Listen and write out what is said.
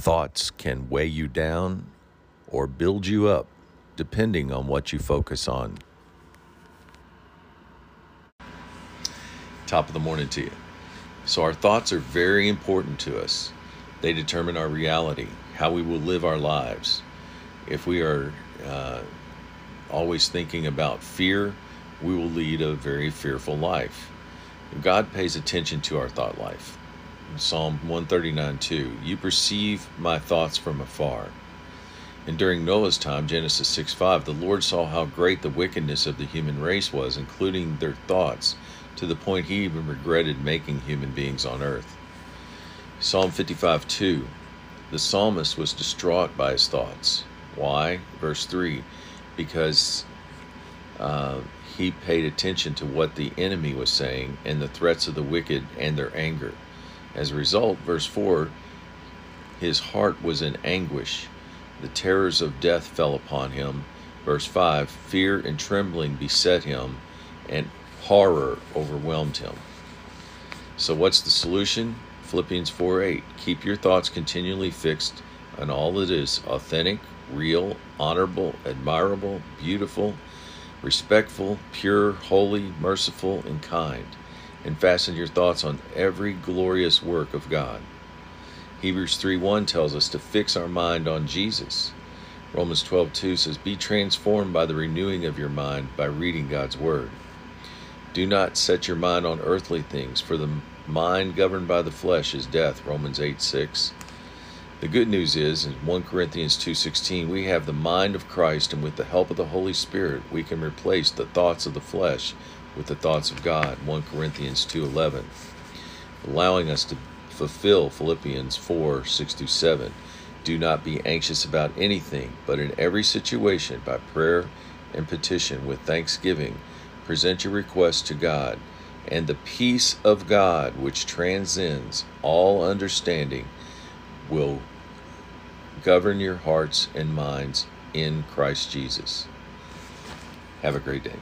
Thoughts can weigh you down or build you up, depending on what you focus on. Top of the morning to you. So, our thoughts are very important to us. They determine our reality, how we will live our lives. If we are uh, always thinking about fear, we will lead a very fearful life. God pays attention to our thought life. Psalm 139 2 You perceive my thoughts from afar. And during Noah's time, Genesis 6 5, the Lord saw how great the wickedness of the human race was, including their thoughts, to the point he even regretted making human beings on earth. Psalm 55 2 The psalmist was distraught by his thoughts. Why? Verse 3 Because uh, he paid attention to what the enemy was saying and the threats of the wicked and their anger. As a result, verse 4 his heart was in anguish. The terrors of death fell upon him. Verse 5 fear and trembling beset him, and horror overwhelmed him. So, what's the solution? Philippians 4 8. Keep your thoughts continually fixed on all that is authentic, real, honorable, admirable, beautiful, respectful, pure, holy, merciful, and kind and fasten your thoughts on every glorious work of God. Hebrews 3:1 tells us to fix our mind on Jesus. Romans 12:2 says, "Be transformed by the renewing of your mind by reading God's word." Do not set your mind on earthly things, for the mind governed by the flesh is death. Romans 8:6. The good news is in 1 Corinthians 2:16 we have the mind of Christ and with the help of the Holy Spirit we can replace the thoughts of the flesh with the thoughts of God, 1 Corinthians 2:11, allowing us to fulfill Philippians 4, 6 through 7. Do not be anxious about anything, but in every situation, by prayer and petition with thanksgiving, present your requests to God, and the peace of God, which transcends all understanding, will govern your hearts and minds in Christ Jesus. Have a great day.